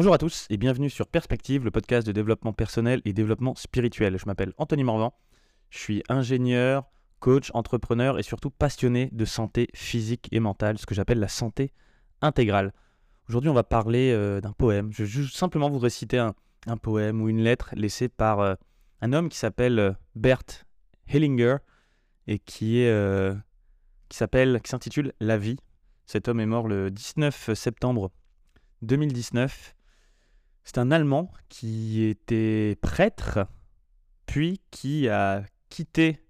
Bonjour à tous et bienvenue sur Perspective, le podcast de développement personnel et développement spirituel. Je m'appelle Anthony Morvan, je suis ingénieur, coach, entrepreneur et surtout passionné de santé physique et mentale, ce que j'appelle la santé intégrale. Aujourd'hui, on va parler euh, d'un poème. Je vais simplement vous réciter un, poème ou une lettre laissée par euh, un homme qui s'appelle euh, Bert Hellinger et qui est qui s'appelle qui s'intitule La vie. Cet homme est mort le 19 septembre 2019 c'est un Allemand qui était prêtre, puis qui a quitté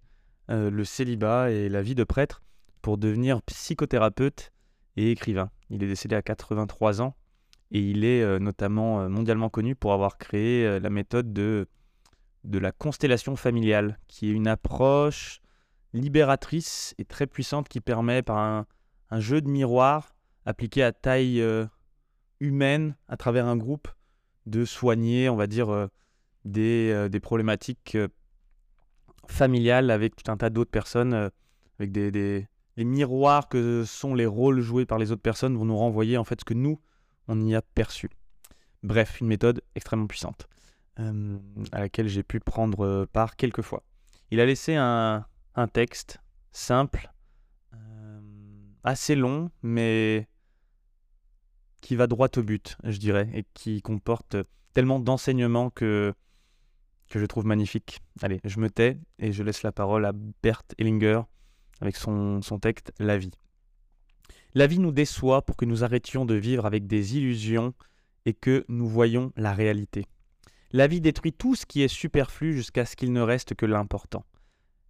euh, le célibat et la vie de prêtre pour devenir psychothérapeute et écrivain. Il est décédé à 83 ans et il est euh, notamment euh, mondialement connu pour avoir créé la méthode de, la constellation familiale, qui est une approche libératrice et très puissante qui permet par un jeu de miroir appliqué à taille humaine à travers un groupe de soigner, on va dire, euh, des, euh, des, problématiques euh, familiales avec tout un tas d'autres personnes, avec des, des, les miroirs que sont les rôles joués par les autres personnes vont nous renvoyer en fait ce que nous, on y a perçu. Bref, une méthode extrêmement puissante à laquelle j'ai pu prendre part quelques fois. Il a laissé un, un texte simple, assez long, mais qui va droit au but, je dirais, et qui comporte tellement d'enseignements que, je trouve magnifique. Allez, je me tais et je laisse la parole à Bert Hellinger avec son, son texte La vie. La vie nous déçoit pour que nous arrêtions de vivre avec des illusions et que nous voyons la réalité. La vie détruit tout ce qui est superflu jusqu'à ce qu'il ne reste que l'important.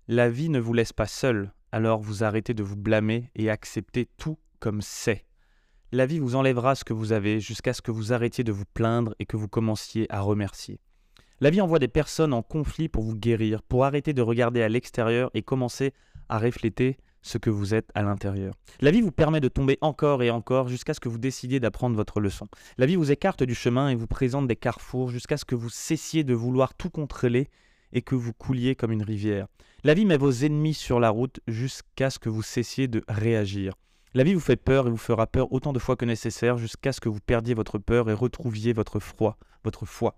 La vie ne vous laisse pas seul, alors vous arrêtez de vous blâmer et acceptez tout comme c'est. La vie vous enlèvera ce que vous avez jusqu'à ce que vous arrêtiez de vous plaindre et que vous commenciez à remercier. La vie envoie des personnes en conflit pour vous guérir, pour arrêter de regarder à l'extérieur et commencer à refléter ce que vous êtes à l'intérieur. La vie vous permet de tomber encore et encore jusqu'à ce que vous décidiez d'apprendre votre leçon. La vie vous écarte du chemin et vous présente des carrefours jusqu'à ce que vous cessiez de vouloir tout contrôler et que vous couliez comme une rivière. La vie met vos ennemis sur la route jusqu'à ce que vous cessiez de réagir. La vie vous fait peur et vous fera peur autant de fois que nécessaire jusqu'à ce que vous perdiez votre peur et retrouviez votre froid, votre foi.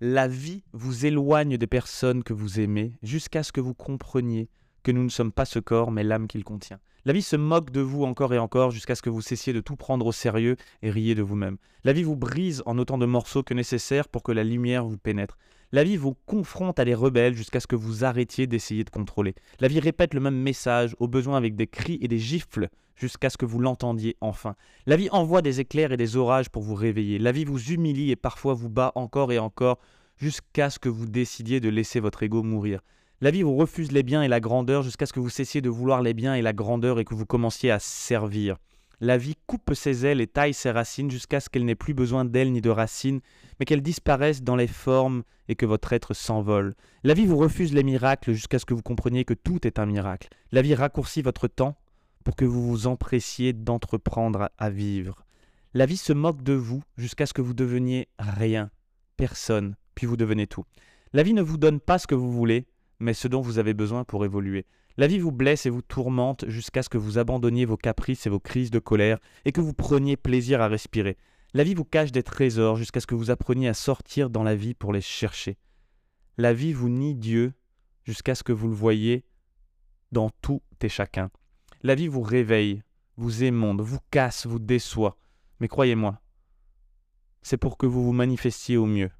La vie vous éloigne des personnes que vous aimez jusqu'à ce que vous compreniez que nous ne sommes pas ce corps mais l'âme qu'il contient. La vie se moque de vous encore et encore jusqu'à ce que vous cessiez de tout prendre au sérieux et riez de vous-même. La vie vous brise en autant de morceaux que nécessaire pour que la lumière vous pénètre. La vie vous confronte à des rebelles jusqu'à ce que vous arrêtiez d'essayer de contrôler. La vie répète le même message, au besoin avec des cris et des gifles, jusqu'à ce que vous l'entendiez enfin. La vie envoie des éclairs et des orages pour vous réveiller. La vie vous humilie et parfois vous bat encore et encore, jusqu'à ce que vous décidiez de laisser votre ego mourir. La vie vous refuse les biens et la grandeur jusqu'à ce que vous cessiez de vouloir les biens et la grandeur et que vous commenciez à servir. La vie coupe ses ailes et taille ses racines jusqu'à ce qu'elle n'ait plus besoin d'ailes ni de racines, mais qu'elles disparaissent dans les formes et que votre être s'envole. La vie vous refuse les miracles jusqu'à ce que vous compreniez que tout est un miracle. La vie raccourcit votre temps pour que vous vous empressiez d'entreprendre à vivre. La vie se moque de vous jusqu'à ce que vous deveniez rien, personne, puis vous devenez tout. La vie ne vous donne pas ce que vous voulez, mais ce dont vous avez besoin pour évoluer. La vie vous blesse et vous tourmente jusqu'à ce que vous abandonniez vos caprices et vos crises de colère et que vous preniez plaisir à respirer. La vie vous cache des trésors jusqu'à ce que vous appreniez à sortir dans la vie pour les chercher. La vie vous nie Dieu jusqu'à ce que vous le voyiez dans tout et chacun. La vie vous réveille, vous émonde, vous casse, vous déçoit. Mais croyez-moi, c'est pour que vous vous manifestiez au mieux,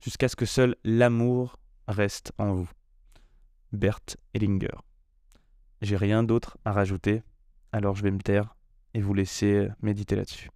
jusqu'à ce que seul l'amour reste en vous. Bert Hellinger. J'ai rien d'autre à rajouter, alors je vais me taire et vous laisser méditer là-dessus.